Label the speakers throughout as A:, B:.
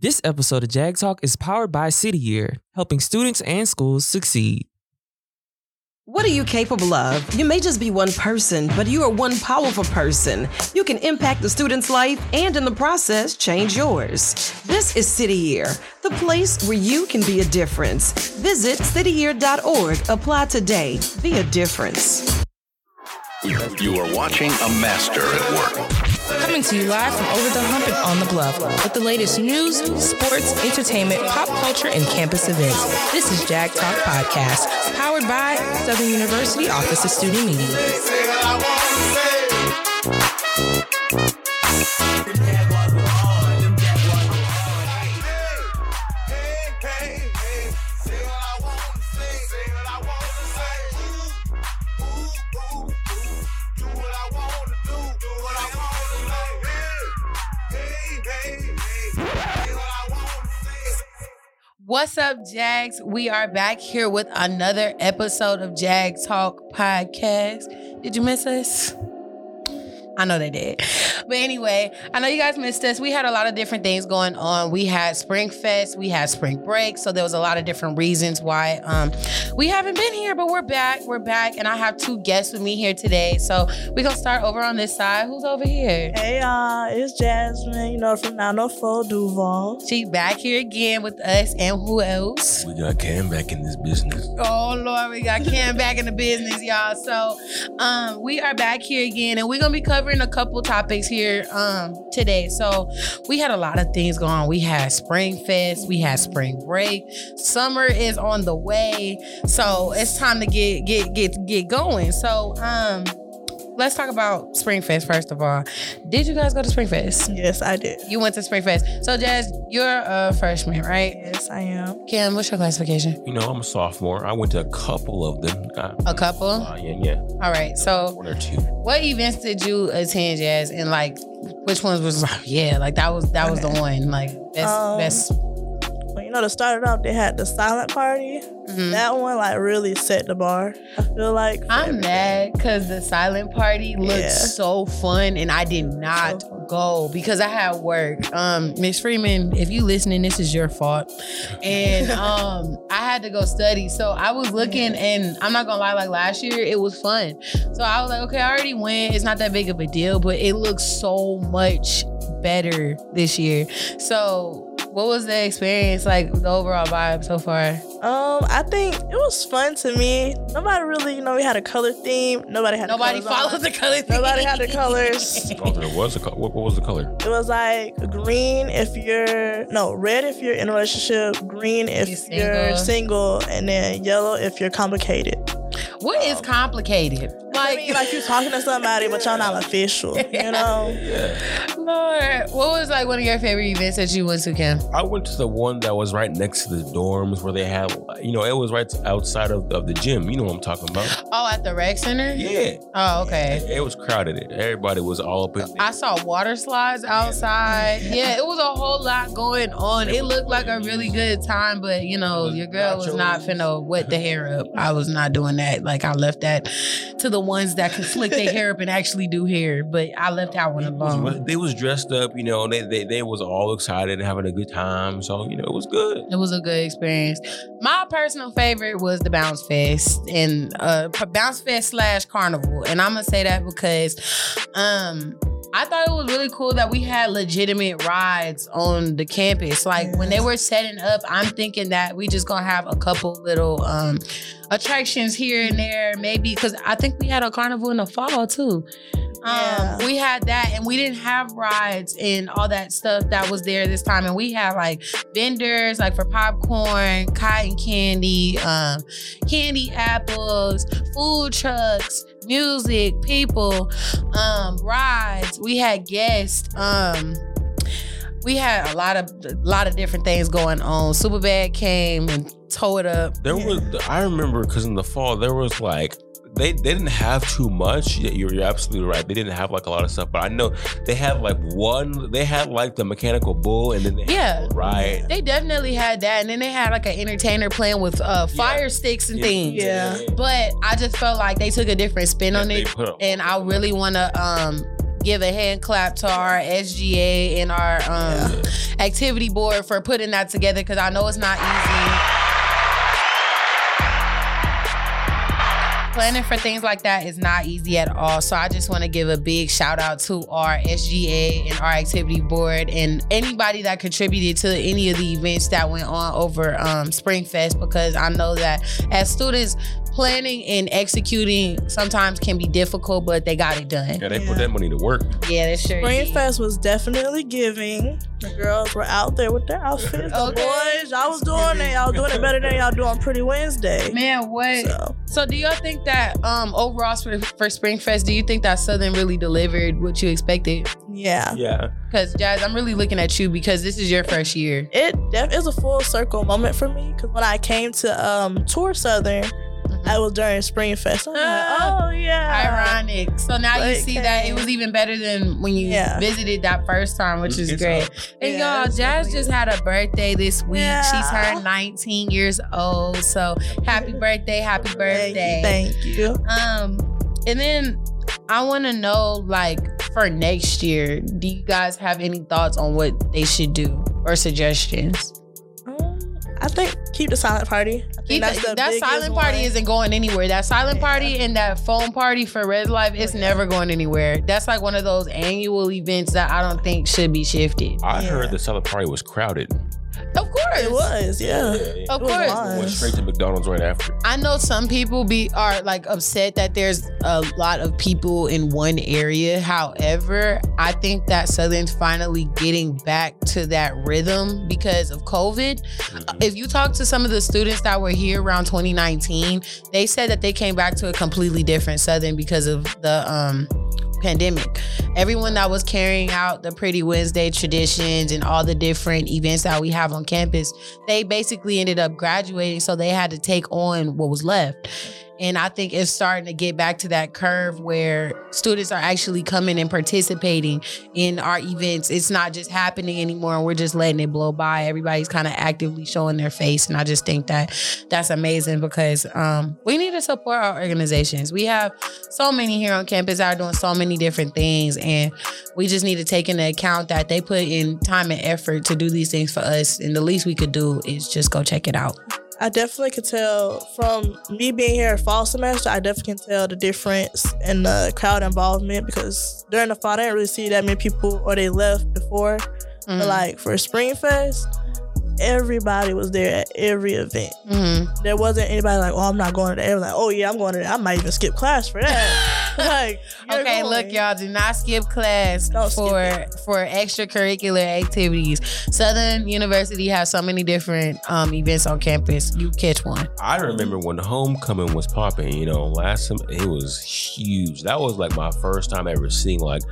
A: This episode of Jag Talk is powered by City Year, helping students and schools succeed.
B: What are you capable of? You may just be one person, but you are one powerful person. You can impact the student's life and, in the process, change yours. This is City Year, the place where you can be a difference. Visit cityyear.org. Apply today. Be a difference.
C: You are watching a master at work.
D: Coming to you live from over the hump and on the bluff with the latest news, sports, entertainment, pop culture, and campus events. This is Jag Talk Podcast, powered by Southern University Office of Student Media. What's up, Jags? We are back here with another episode of Jag Talk Podcast. Did you miss us? I know they did. But anyway, I know you guys missed us. We had a lot of different things going on. We had Spring Fest, we had spring break, so there was a lot of different reasons why um, we haven't been here, but we're back. We're back, and I have two guests with me here today. So we're gonna start over on this side. Who's over here?
E: Hey y'all, it's Jasmine, you know, from 904 Duval.
D: She back here again with us, and who else?
F: We got Kam back in this business.
D: Oh Lord, we got Kam back in the business, y'all. So um, we are back here again, and we're gonna be covering a couple topics here um, today. So we had a lot of things going. We had Spring Fest, we had spring break. Summer is on the way, so it's time to get get get get going. So um, let's talk about Spring Fest first of all. Did you guys go to Spring Fest?
E: Yes, I did.
D: You went to Spring Fest. So Jazz, you're a freshman, right?
E: Yes, I am.
D: Cam, what's your classification?
F: You know, I'm a sophomore. I went to a couple of them. Uh,
D: A couple.
F: uh, yeah, yeah,
D: All right. So
F: one or two.
D: What events did you attend, Jazz? And like, which ones was like, yeah, like that was that was the one. Like best
E: Um,
D: best.
E: Well, you know, to start it off, they had the silent party.
D: mhm.
E: That one like really set the bar. I feel like.
D: I'm
E: everything.
D: mad because the silent party looked
E: Yeah.
D: so fun, and I did not
E: So
D: go because I had work. Um, Miss Freeman, if you listening, this is your fault. And um, I had to go study, so I was looking, and I'm not gonna lie, like last year it was fun. So I was like, okay, I already went. It's not that big of a deal, but it looks so much better this year. So. What was the experience like, the overall vibe so far?
E: Um, I think it was fun to me. Nobody really, you know, we had a color theme. Nobody had. the
D: Nobody
E: colors on.
D: the color. Theme.
E: Nobody had the colors.
F: Oh, there was a co- what, what was the color?
E: It was like green if you're no red if you're in a relationship, green if
D: You're
E: you're
D: single.
E: single, and then yellow if you're complicated.
D: What is complicated?
E: I mean, like you're talking to somebody, but y'all not official. You know. Yeah.
D: Lord, what was like one of your favorite events that you went to, Kim?
F: I went to the one that was right next to the dorms where they have, you know, it was right outside of, of the gym. You know what I'm talking about?
D: Oh, at the rec center.
F: Yeah.
D: Oh, okay.
F: It was crowded. Everybody was all up in there.
D: I saw water slides outside. Yeah, it was a whole lot going on. It looked like a really good time, but you know, your girl was not finna wet the hair up. I was not doing that. Like I left that to the ones that can slick their hair up and actually do hair. But I left that one alone.
F: They was dressed up, you know. They, they they was all excited and having a good time. So you know, it was good.
D: It was a good experience. My personal favorite was the Bounce Fest and uh Bounce Fest slash Carnival. And I'm gonna say that because um I thought it was really cool that we had legitimate rides on the campus. Like when they were setting up, I'm thinking that we just gonna have a couple little um attractions here and there, maybe because I think we had a carnival in the fall too. Um,
E: Yeah.
D: we had that, and we didn't have rides and all that stuff that was there this time. And we had like vendors, like for popcorn, cotton candy, um, candy apples, food trucks, music, people, um, rides. We had guests. Um, we had a lot of a lot of different things going on. Superbad came and tore it up.
F: There was, I remember, because in the fall there was like they, they didn't have too much. Yeah, You're, you're absolutely right. They didn't have like a lot of stuff, but I know they had like one. They had like the mechanical bull, and then they
D: Yeah.
F: had right.
D: They definitely had that, and then they had like an entertainer playing with uh, fire sticks and things.
E: Yeah.
D: But I just felt like they took a different spin on it,
F: put a-
D: and I really want to um give a hand clap to our SGA and our um, activity board for putting that together because I know it's not easy. Planning for things like that is not easy at all. So I just want to give a big shout out to our SGA and our activity board and anybody that contributed to any of the events that went on over um, Springfest because I know that as students, planning and executing sometimes can be difficult, but they got it done.
F: Yeah, they
E: Yeah.
F: put that money to work.
D: Yeah, that's sure.
E: Spring. Fest was definitely giving. The girls were out there with their outfits. The boys, y'all was doing it. Y'all doing it better than y'all do on Pretty Wednesday.
D: Man, what?
E: So
D: So do y'all think that um overall for, for Springfest, do you think that Southern really delivered what you expected?
E: yeah.
F: Yeah.
D: Because Jazz, I'm really looking at you because this is your first year.
E: It def- is a full circle moment for me because when I came to um tour Southern, I was during Spring Fest. I'm like,
D: Ah.
E: oh yeah,
D: Ironic. So now you see that it was even better than when you
E: Yeah.
D: visited that first time, which is
F: It's
D: great.
F: up.
D: And
E: Yeah,
D: y'all,
E: it's
D: Jazz
E: definitely
D: just had a birthday this week. She
E: Yeah.
D: turned 19 years old. So happy birthday, happy
E: Thank
D: birthday.
E: you, Thank you.
D: Um, and then I want to know, like, for next year, do you guys have any thoughts on what they should do or suggestions?
E: I think keep the silent party.
D: Keep
E: that's
D: the-
E: the
D: that silent party
E: one.
D: isn't going anywhere. That silent
E: Yeah.
D: party and that phone party for Red Life is never going anywhere. That's like one of those annual events that I don't think should be shifted.
F: I
E: Yeah.
F: heard the silent party was crowded.
D: Of course,
E: It was, yeah.
D: Of
E: It
D: course.
E: wild.
F: Went straight to McDonald's right after.
D: I know some people be are like upset that there's a lot of people in one area. However, I think that Southern's finally getting back to that rhythm because of COVID. If you talk to some of the students that were here around 2019, they said that they came back to a completely different Southern because of the um pandemic. Everyone that was carrying out the Pretty Wednesday traditions and all the different events that we have on campus, they basically ended up graduating, so they had to take on what was left. And I think it's starting to get back to that curve where students are actually coming and participating in our events. It's not just happening anymore and we're just letting it blow by. Everybody's kind of actively showing their face. And I just think that that's amazing because um, we need to support our organizations. We have so many here on campus that are doing so many different things. And we just need to take into account that they put in time and effort to do these things for us. And the least we could do is just go check it out.
E: I definitely could tell from me being here fall semester, I definitely can tell the difference in the crowd involvement because during the fall, I didn't really see that many people or they left before.
D: Mhm.
E: But like for Spring Fest, everybody was there at every event.
D: Mhm.
E: There wasn't anybody like, oh, I'm not going to that. Like, oh yeah, I'm going to that. I might even skip class for that. like,
D: Okay,
E: going.
D: look, y'all, do not skip class
E: Don't
D: for
E: it.
D: for extracurricular activities. Southern University has so many different um, events on campus. You catch one.
F: I remember when homecoming was popping, you know, last sem- it was huge. That was like my first time ever seeing like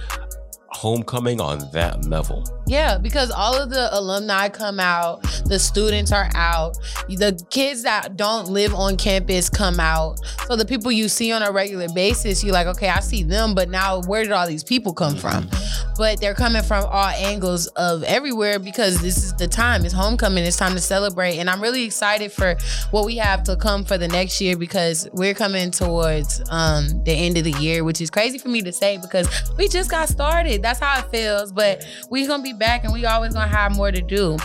F: homecoming on that level.
D: Yeah, because all of the alumni come out, the students are out, the kids that don't live on campus come out. So the people you see on a regular basis, you're like, okay, I see them, but now where did all these people come from? But they're coming from all angles of everywhere because this is the time. It's homecoming. It's time to celebrate. And I'm really excited for what we have to come for the next year because we're coming towards um, the end of the year, which is crazy for me to say because we just got started. That's how it feels. But we're gonna be back and we always gonna have more to do.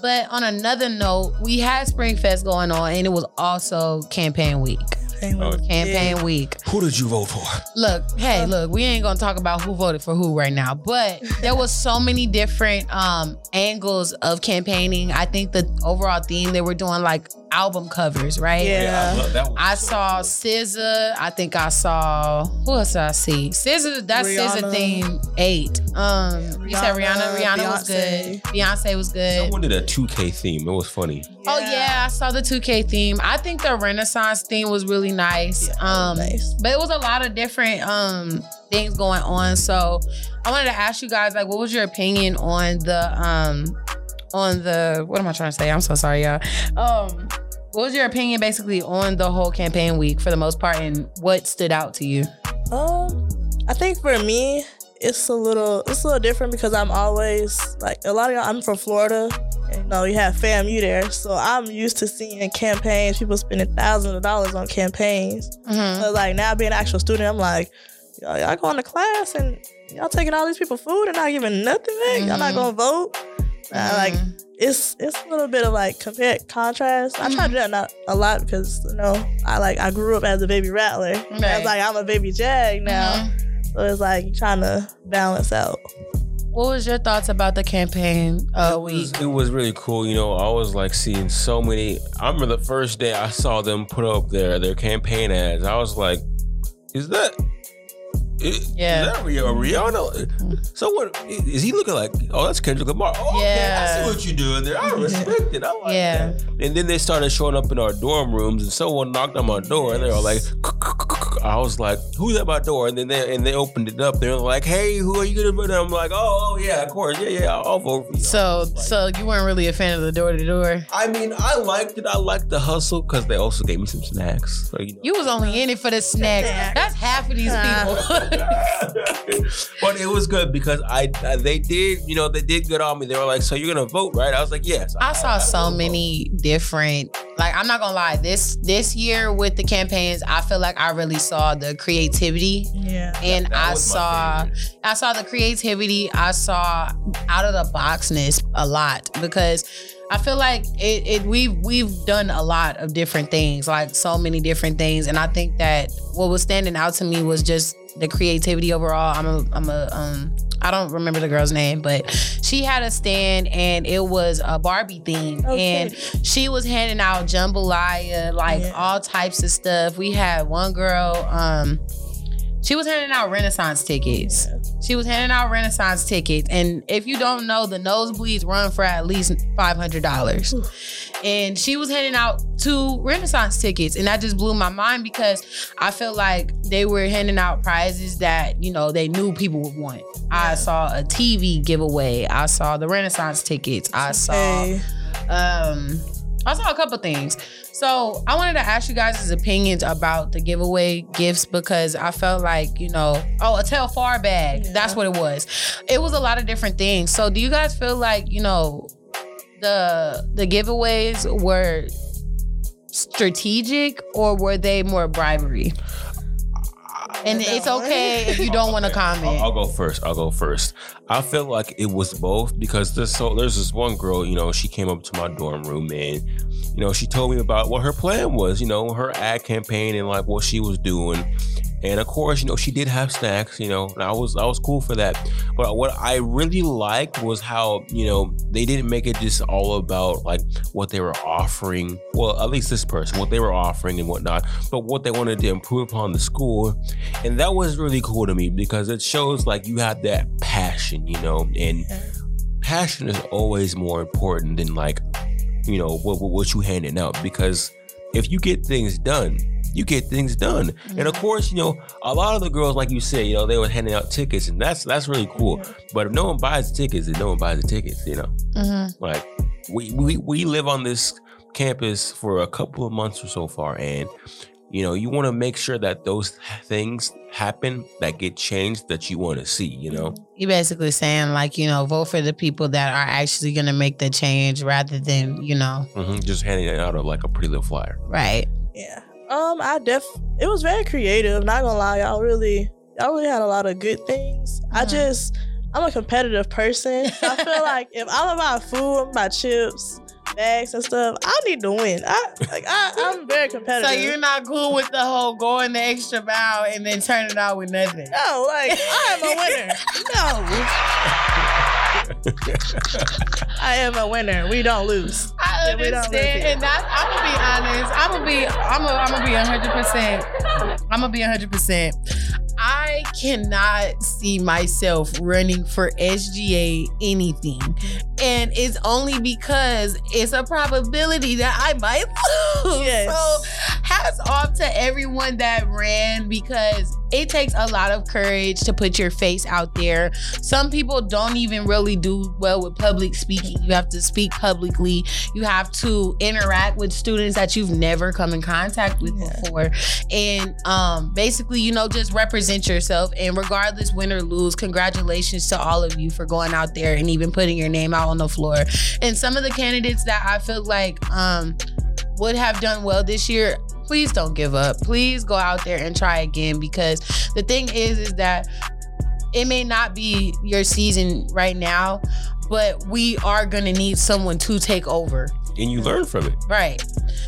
D: But on another note, we had Spring Fest going on and it was also campaign week.
F: Oh,
D: Campaign week.
F: Who did you vote for?
D: Look, hey, look, we ain't gonna talk about who voted for who right now, but there was so many different um angles of campaigning. I think the overall theme they were doing like album covers, right?
E: Yeah.
F: I love that one.
D: I saw SZA. I think I saw who else did I see? SZA. That SZA theme eight. Um, you said Rihanna.
E: Rihanna,
D: Rihanna was good.
E: Beyonce.
D: Beyonce was good.
F: Someone did a 2K theme. It was funny.
D: Oh yeah, I saw the 2K theme. I think the Renaissance theme was really nice. um,
E: nice.
D: but it was a lot of different um things going on. So I wanted to ask you guys, like, what was your opinion on the um on the what am I trying to say? I'm so sorry, y'all. Um, what was your opinion basically on the whole campaign week for the most part, and what stood out to you?
E: Um, I think for me, it's a little it's a little different because I'm always like a lot of y'all. I'm from Florida, and you know you have FAMU there, so I'm used to seeing campaigns. People spending thousands of dollars on campaigns.
D: Mhm.
E: So like now being an actual student, I'm like, y'all, y'all going to class and y'all taking all these people food and not giving nothing back. Y'all not
D: Mhm.
E: gonna vote. Uh, like
D: Mhm.
E: It's it's a little bit of like compare contrast. I try to do that not a lot because you know I like I grew up as a baby rattler. And
D: Right.
E: It's like I'm a baby jag now,
D: Mhm.
E: so it's like trying to balance out.
D: What was your thoughts about the campaign uh,
F: It was, it was really cool. You know, I was like seeing so many. I remember the first day I saw them put up their their campaign ads. I was like, "Is that?"
D: Yeah.
F: is that Rihanna? So what is he looking like? Oh, that's Kendrick Lamar. Oh, okay, I see what you're doing there. I respect it. I like
D: Yeah.
F: that. And then they started showing up in our dorm rooms, and someone knocked on my door, and they were like, I was like, "Who's at my door?" And then they and they opened it up. They were like, "Hey, who are you gonna vote?" I'm like, "Oh, oh yeah, of course, yeah, yeah, I'll vote for you."
D: So, so you weren't really a fan of the door to door.
F: I mean, I liked it. I liked the hustle because they also gave me some snacks. So, you know.
D: You was only in it for the snacks. That's half of these people.
F: but it was good because I, I they did you know they did good on me. They were like, "So you're gonna vote, right?" I was like, "Yes."
D: I saw so many different. Like I'm not gonna lie, this this year with the campaigns, I feel like I really saw the creativity
E: Yeah.
D: and
F: That
D: I saw
F: favorite.
D: I saw the creativity. I saw out of the boxness a lot because I feel like it, it we've we've done a lot of different things, like so many different things, and I think that what was standing out to me was just the creativity overall. I'm a I'm a um I don't remember the girl's name, but she had a stand and it was a Barbie theme,
E: Okay.
D: and she was handing out jambalaya, like
E: Yeah.
D: all types of stuff. We had one girl, um, she was handing out Renaissance tickets. She was handing out Renaissance tickets, and if you don't know, the nosebleeds run for at least five hundred dollars. And she was handing out two Renaissance tickets, and that just blew my mind because I feel like they were handing out prizes that you know they knew people would want. I saw a TV giveaway. I saw the Renaissance tickets. I saw um I saw a couple things. So I wanted to ask you guys' opinions about the giveaway gifts because I felt like, you know, oh, a Telfar bag.
E: Yeah.
D: That's what it was. It was a lot of different things. So do you guys feel like, you know, the the giveaways were strategic or were they more bribery? And it's okay if you don't want to comment.
F: I'll, I'll go first. I'll go first. I feel like it was both because this so there's this one girl, you know, she came up to my dorm room and you know, she told me about what her plan was, you know, her ad campaign and like what she was doing. And of course, you know, she did have snacks, you know, and I was I was cool for that. But what I really liked was how, you know, they didn't make it just all about like what they were offering. Well, at least this person, what they were offering and whatnot, but what they wanted to improve upon the school. And that was really cool to me because it shows like you have that passion, you know, and passion is always more important than like, you know, what, what- what you handing out because if you get things done, you get things done. And of course, you know, a lot of the girls, like you said, you know, they were handing out tickets and that's that's really cool. But if no one buys the tickets, then no one buys the tickets, you know.
D: Mhm.
F: Like we we we live on this campus for a couple of months or so far, and you know you want to make sure that those things happen that get changed that you want to see. You know,
D: You're basically saying like, you know, vote for the people that are actually gonna make the change rather than, you know,
F: hmm just handing it out of like a pretty little flyer.
D: right.
E: yeah. Um, I def. It was very creative. Not gonna lie, y'all really, y'all really had a lot of good things. I just, I'm a competitive person. So I feel like if I'm about food, I'm chips, bags and stuff. I need to win. I like. I, I'm very competitive.
D: So you're not cool with the whole going the extra mile and then turning out with nothing.
E: No, like I am a winner. No. I am a winner. We don't lose.
D: I
E: Yeah, we don't
D: understand, and that's, I'm gonna be honest. I'm gonna be. I'm gonna. I'm gonna be 100. percent I'm gonna be 100. percent I cannot see myself running for SGA anything, and it's only because it's a probability that I might lose.
E: Yes.
D: So, hats off to everyone that ran because it takes a lot of courage to put your face out there. Some people don't even really do well with public speaking. You have to speak publicly. You have to interact with students that you've never come in contact with
E: Yeah.
D: before. And um, basically, you know, just represent yourself. And regardless, win or lose, congratulations to all of you for going out there and even putting your name out on the floor. And some of the candidates that I feel like um, would have done well this year, please don't give up. Please go out there and try again because the thing is, is that it may not be your season right now, but we are gonna need someone to take over.
F: And you learn from it.
D: Right.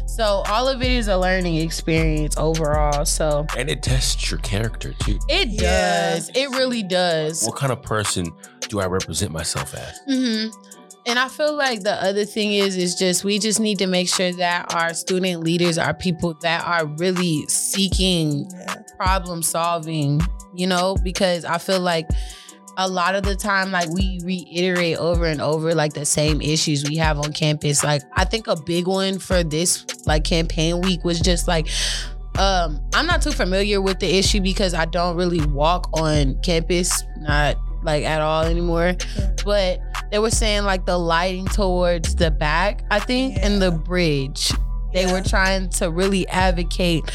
D: So all of it is a learning experience overall. So
F: And it tests your character too.
D: it
E: Yeah.
D: does. It really does.
F: What kind of person do I represent myself as?
D: hmm And I feel like the other thing is, is just we just need to make sure that our student leaders are people that are really seeking
E: Yeah.
D: problem solving, you know, because I feel like a lot of the time, like we reiterate over and over, like the same issues we have on campus. Like, I think a big one for this, like, campaign week was just like, um, I'm not too familiar with the issue because I don't really walk on campus, not like at all anymore. But they were saying like the lighting towards the back, I think, and the bridge. They were trying to really advocate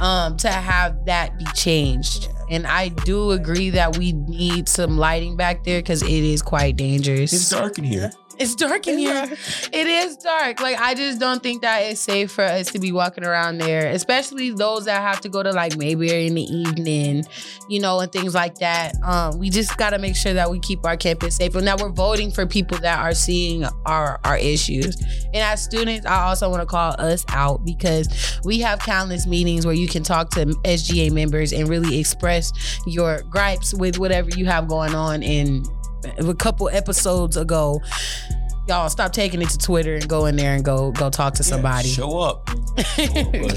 D: um, to have that be changed. And I do agree that we need some lighting back there because it is quite dangerous.
F: It's dark in here.
D: It's dark in here. It is dark. Like I just don't think that it's safe for us to be walking around there, especially those that have to go to like Mayberry in the evening, you know, and things like that. Um, we just got to make sure that we keep our campus safe, and that we're voting for people that are seeing our our issues. And as students, I also want to call us out because we have countless meetings where you can talk to SGA members and really express your gripes with whatever you have going on. And a couple episodes ago, y'all stop taking it to Twitter and go in there and go go talk to somebody.
F: Show up.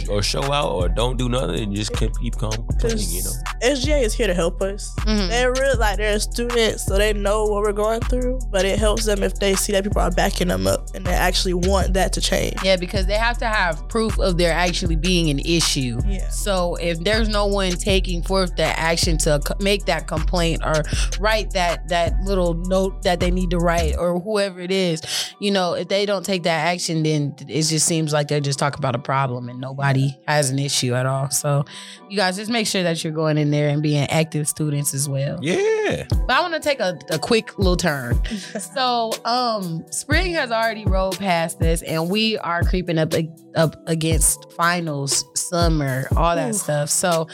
F: or, or show out or don't do nothing and just keep, keep calm complaining, you know.
E: SGA is here to help us.
D: Mhm.
E: They're real, like they're students, so they know what we're going through. But it helps them if they see that people are backing them up and they actually want that to change.
D: Yeah, because they have to have proof of there actually being an issue.
E: Yeah.
D: So if there's no one taking forth that action to make that complaint or write that that little note that they need to write or whoever it is, you know, if they don't take that action, then it just seems like they're just talking about a problem and nobody has an issue at all. So you guys just make sure that you're going in there and being active students as well.
F: Yeah.
D: But I want to take a, a quick little turn. so, um, spring has already rolled past us, and we are creeping up up against finals, summer, all that
E: Ooh.
D: stuff. So,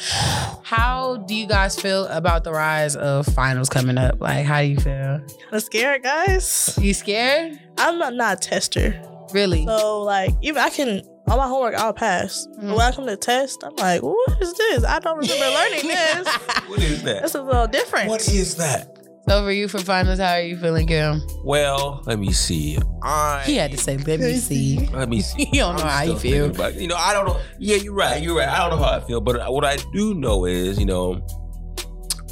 D: how do you guys feel about the rise of finals coming up? Like, how do you feel?
E: I'm scared, guys.
D: You scared?
E: I'm not, not a tester.
D: Really?
E: So like even I can all my homework I'll pass. But mm-hmm. when I come to test, I'm like, what is this? I don't remember learning this.
F: What is that?
E: This is a little different.
F: What is that?
D: so, for you for finals, how are you feeling, Kim?
F: Well, let me see. I
D: He had to say, "Let me see."
F: let me see.
D: You don't know
F: I'm
D: how you feel.
F: thinking about- you know, I don't know. Yeah, you're right. You're right. I don't know how I feel, but what I do know is, you know,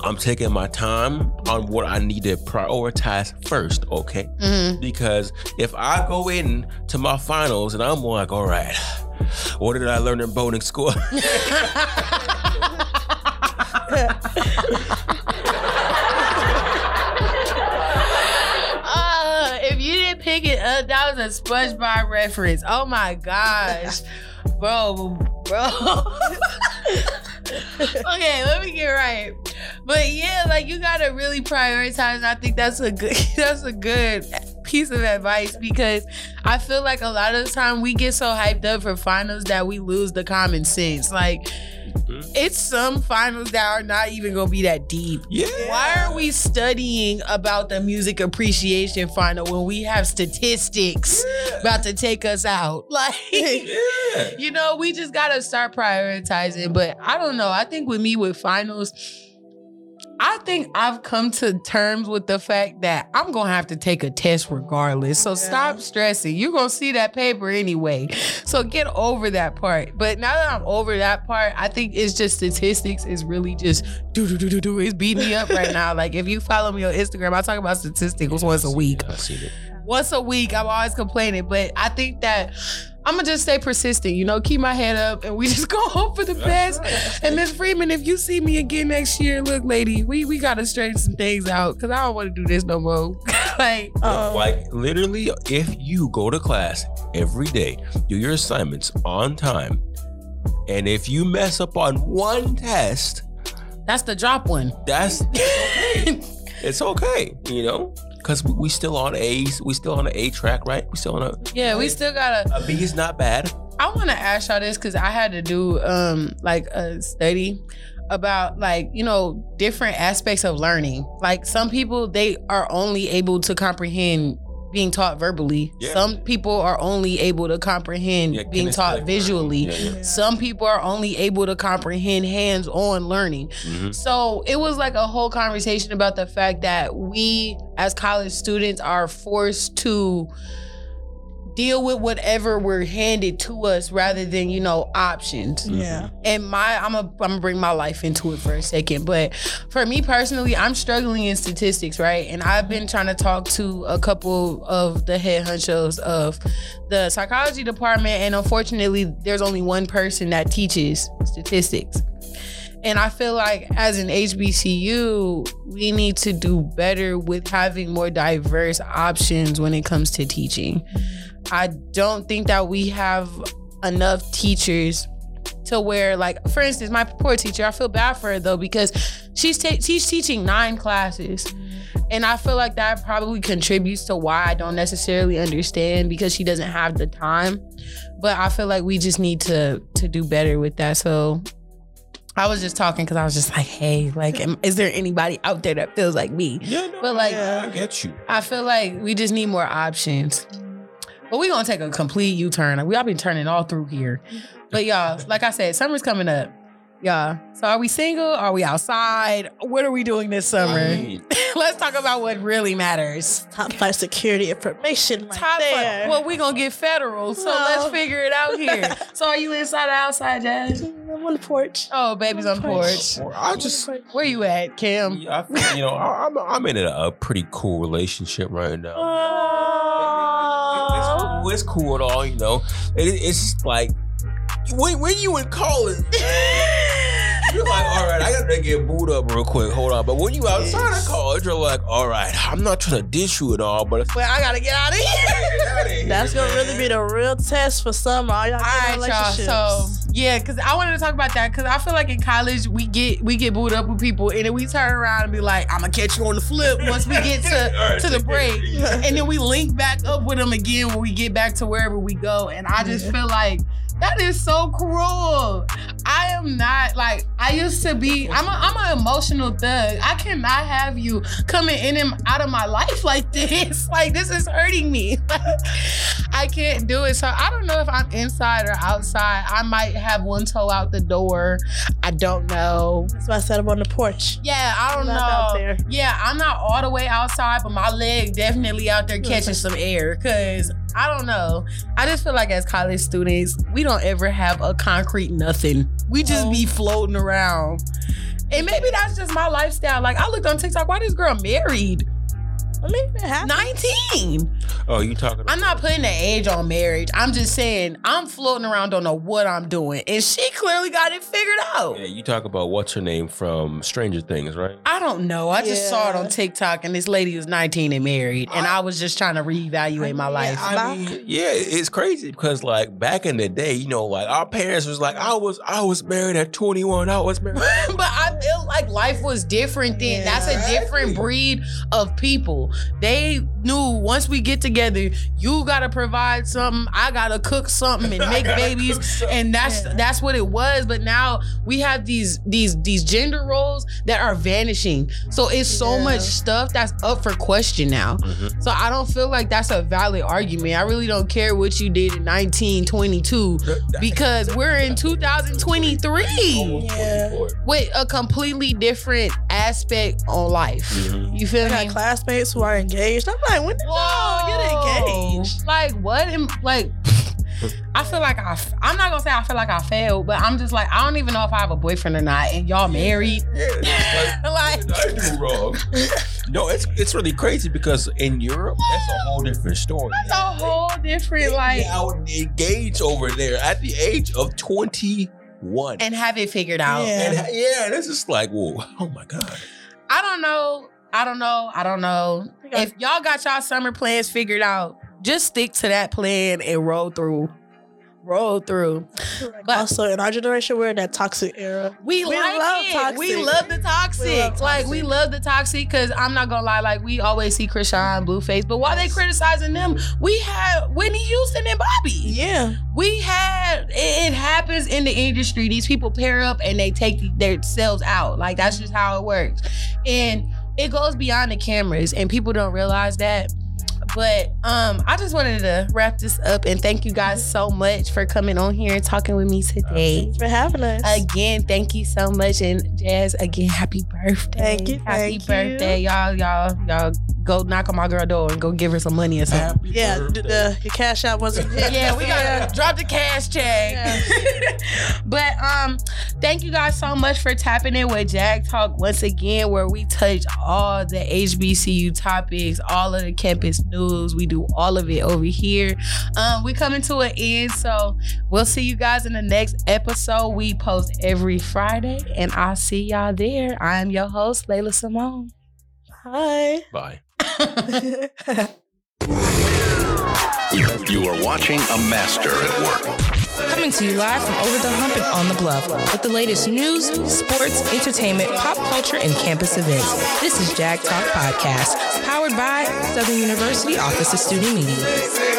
F: I'm taking my time on what I need to prioritize first. Okay.
D: hmm
F: because if I go in to my finals and I'm like, all right, what did I learn in boating school?
D: Uh, if you didn't pick it up, that was a SpongeBob reference. Oh my gosh, bro, bro. okay, let me get right. But yeah, like you gotta really prioritize. I think that's a good. That's a good piece of advice because I feel like a lot of the time we get so hyped up for finals that we lose the common sense. Like mm-hmm. it's some finals that are not even gonna be that deep.
F: yeah.
D: Why are we studying about the music appreciation final when we have statistics about to take us out? Like,
F: Yeah.
D: you know, we just gotta start prioritizing. But I don't know. I think with me with finals, I think I've come to terms with the fact that I'm gonna have to take a test regardless. So stop stressing. You're gonna see that paper anyway. So get over that part. But now that I'm over that part, I think it's just statistics is really just do do do do do. It's beating me up right now. Like if you follow me on Instagram, I talk about statistics once a week
F: I see it.
D: once a week. I'm always complaining, but I think that I'm gonna just stay persistent. You know, keep my head up, and we just go hope for the best. And Miss Freeman, if you see me again next year, look, lady, we we gotta straighten some things out because I don't want to do this no more. like,
E: Um,
F: like literally, if you go to class every day, do your assignments on time, and if you mess up on one test,
D: that's the drop one.
F: that's okay. it's okay, you know, because we still on A's, we still on an A track, right? We still on a
D: Yeah, we still gotta.
F: a B is not bad.
D: I want to ask y'all this because I had to do um like a study about like you know different aspects of learning. Like some people they are only able to comprehend being taught verbally.
F: Yeah.
D: Some people are only able to comprehend
F: Yeah,
D: being taught visually.
F: Yeah, yeah.
D: Some people are only able to comprehend hands-on learning.
F: Mhm.
D: So it was like a whole conversation about the fact that we as college students are forced to deal with whatever we're handed to us rather than, you know, options.
E: Yeah. Mm-hmm.
D: And my I'm a, I'm gonna bring my life into it for a second, but for me personally, I'm struggling in statistics, right? And I've been trying to talk to a couple of the head honchos of the psychology department, and unfortunately, there's only one person that teaches statistics. And I feel like as an HBCU, we need to do better with having more diverse options when it comes to teaching. I don't think that we have enough teachers to where, like, for instance, my poor teacher, I feel bad for her though because she's ta- she's teaching nine classes, and I feel like that probably contributes to why I don't necessarily understand because she doesn't have the time. But I feel like we just need to to do better with that. So I was just talking because I was just like, hey, like, am, is there anybody out there that feels like me?
F: Yeah, no,
D: But like,
F: I get you.
D: I feel like we just need more options. But we're gonna take a complete U-turn. Like, we all been turning all through here. But y'all, like I said, summer's coming up. Y'all. So are we single? Are we outside? What are we doing this summer?
F: I mean,
D: Let's talk about what really matters.
E: Top five security information right
D: Top
E: there.
D: five. Well, we gonna get federal, so
E: No.
D: let's figure it out here. so are you inside or outside, Jazz?
E: I'm on the porch.
D: Oh, baby's on the porch.
F: or I just,
D: Where you at, Kim?
F: I feel, you know, I, I'm, I'm in a, a pretty cool relationship right now. It's It's cool at all, you know. It, it's just like when when you in college, you're like, all right, I gotta get booed up real quick. Hold on, but when you outside of college, you're like, all right, I'm not trying to dish you at all, but
D: Well, I gotta get out of here.
E: That's gonna really be the real test for some all y'all
D: All
E: getting
D: right, y'all. So yeah, because I wanted to talk about that because I feel like in college we get we get booed up with people and then we turn around and be like, "I'm gonna catch you on the flip" once we get to to the break, and then we link back up with them again when we get back to wherever we go. And I just feel like that is so cruel. I am not like I used to be. I'm a, I'm an emotional thug. I cannot have you coming in and out of my life like this. Like this is hurting me. I can't do it. So I don't know if I'm inside or outside. I might have one toe out the door. I don't know.
E: That's why I said I'm on the porch.
D: Yeah, I don't know. Yeah, I'm not all the way outside, but my leg definitely out there catching some air. Cause I don't know. I just feel like as college students, we don't ever have a concrete nothing. We just be floating around. And maybe that's just my lifestyle. Like I looked on TikTok, why this girl married?
E: I mean, it happens.
D: 19.
F: oh, you talking?
D: I'm not putting an age on marriage. I'm just saying I'm floating around, don't know what I'm doing. And she clearly got it figured out.
F: Yeah, you talk about what's her name from Stranger Things, right?
D: I don't know. I just saw it on TikTok and this lady was 19 and married. And I was just trying to reevaluate my life.
F: I mean, yeah, it's crazy because like back in the day, you know, like our parents was like, I was I was married at 21. I was married.
D: but I feel like life was different then. That's a different breed of people. They knew once we get together, you gotta provide something, I gotta cook something and make babies. And that's
E: Yeah.
D: that's what it was. But now we have these these these gender roles that are vanishing. So it's so
E: Yeah.
D: much stuff that's up for question now.
F: Mhm.
D: So I don't feel like that's a valid argument. I really don't care what you did in 1922 because we're in 2023
E: Yeah.
D: with a completely different aspect on life.
F: Mhm.
D: You feel
E: I got classmates who are engaged. I'm like, when did y'all get engaged?
D: Like what? am- Like I feel like I, I'm not gonna say I feel like I failed, but I'm just like I don't even know if I have a boyfriend or not. And y'all married?
F: Yeah,
D: like
F: like, I do wrong. No, it's it's really crazy because in Europe, that's a whole different story.
D: that's a whole different like.
F: I would engage over there at the age of 21.
D: And have it figured out.
E: Yeah.
F: And yeah, this is like, whoa, oh my God.
D: I don't know. I don't know. I don't know. If y'all got y'all summer plans figured out, just stick to that plan and roll through. Roll through.
E: But also in our generation, we're in that toxic era.
D: We, we like love it. Toxic. We love the toxic. We love toxic. Like we love the toxic because I'm not gonna lie, like we always see Chrisean, Blueface, but while they criticizing them, we had Whitney Houston and Bobby.
E: Yeah.
D: We had it, it happens in the industry. These people pair up and they take themselves out. Like that's just how it works. And it goes beyond the cameras and people don't realize that but um, I just wanted to wrap this up and thank you guys so much for coming on here and talking with me today.
E: Thanks for having us.
D: Again, thank you so much. And Jazz, again, happy birthday.
E: Thank you.
D: Happy
E: thank
D: birthday.
E: You.
D: Y'all, y'all, y'all go knock on my girl door and go give her some money or something.
E: Happy yeah, the, the, the, cash out wasn't hit.
D: yeah, we gotta drop the cash check. Yeah. but um, thank you guys so much for tapping in with Jag Talk once again, where we touch all the HBCU topics, all of the campus news. We do all of it over here. Um, we coming to an end, so we'll see you guys in the next episode. We post every Friday, and I'll see y'all there. I'm your host, Laila Simone.
E: Hi.
F: Bye
C: you are watching a master at work.
G: Coming to you live from over the hump and on the bluff with the latest news, sports, entertainment, pop culture, and campus events. This is Jag Talk Podcast, powered by Southern University Office of Student Media.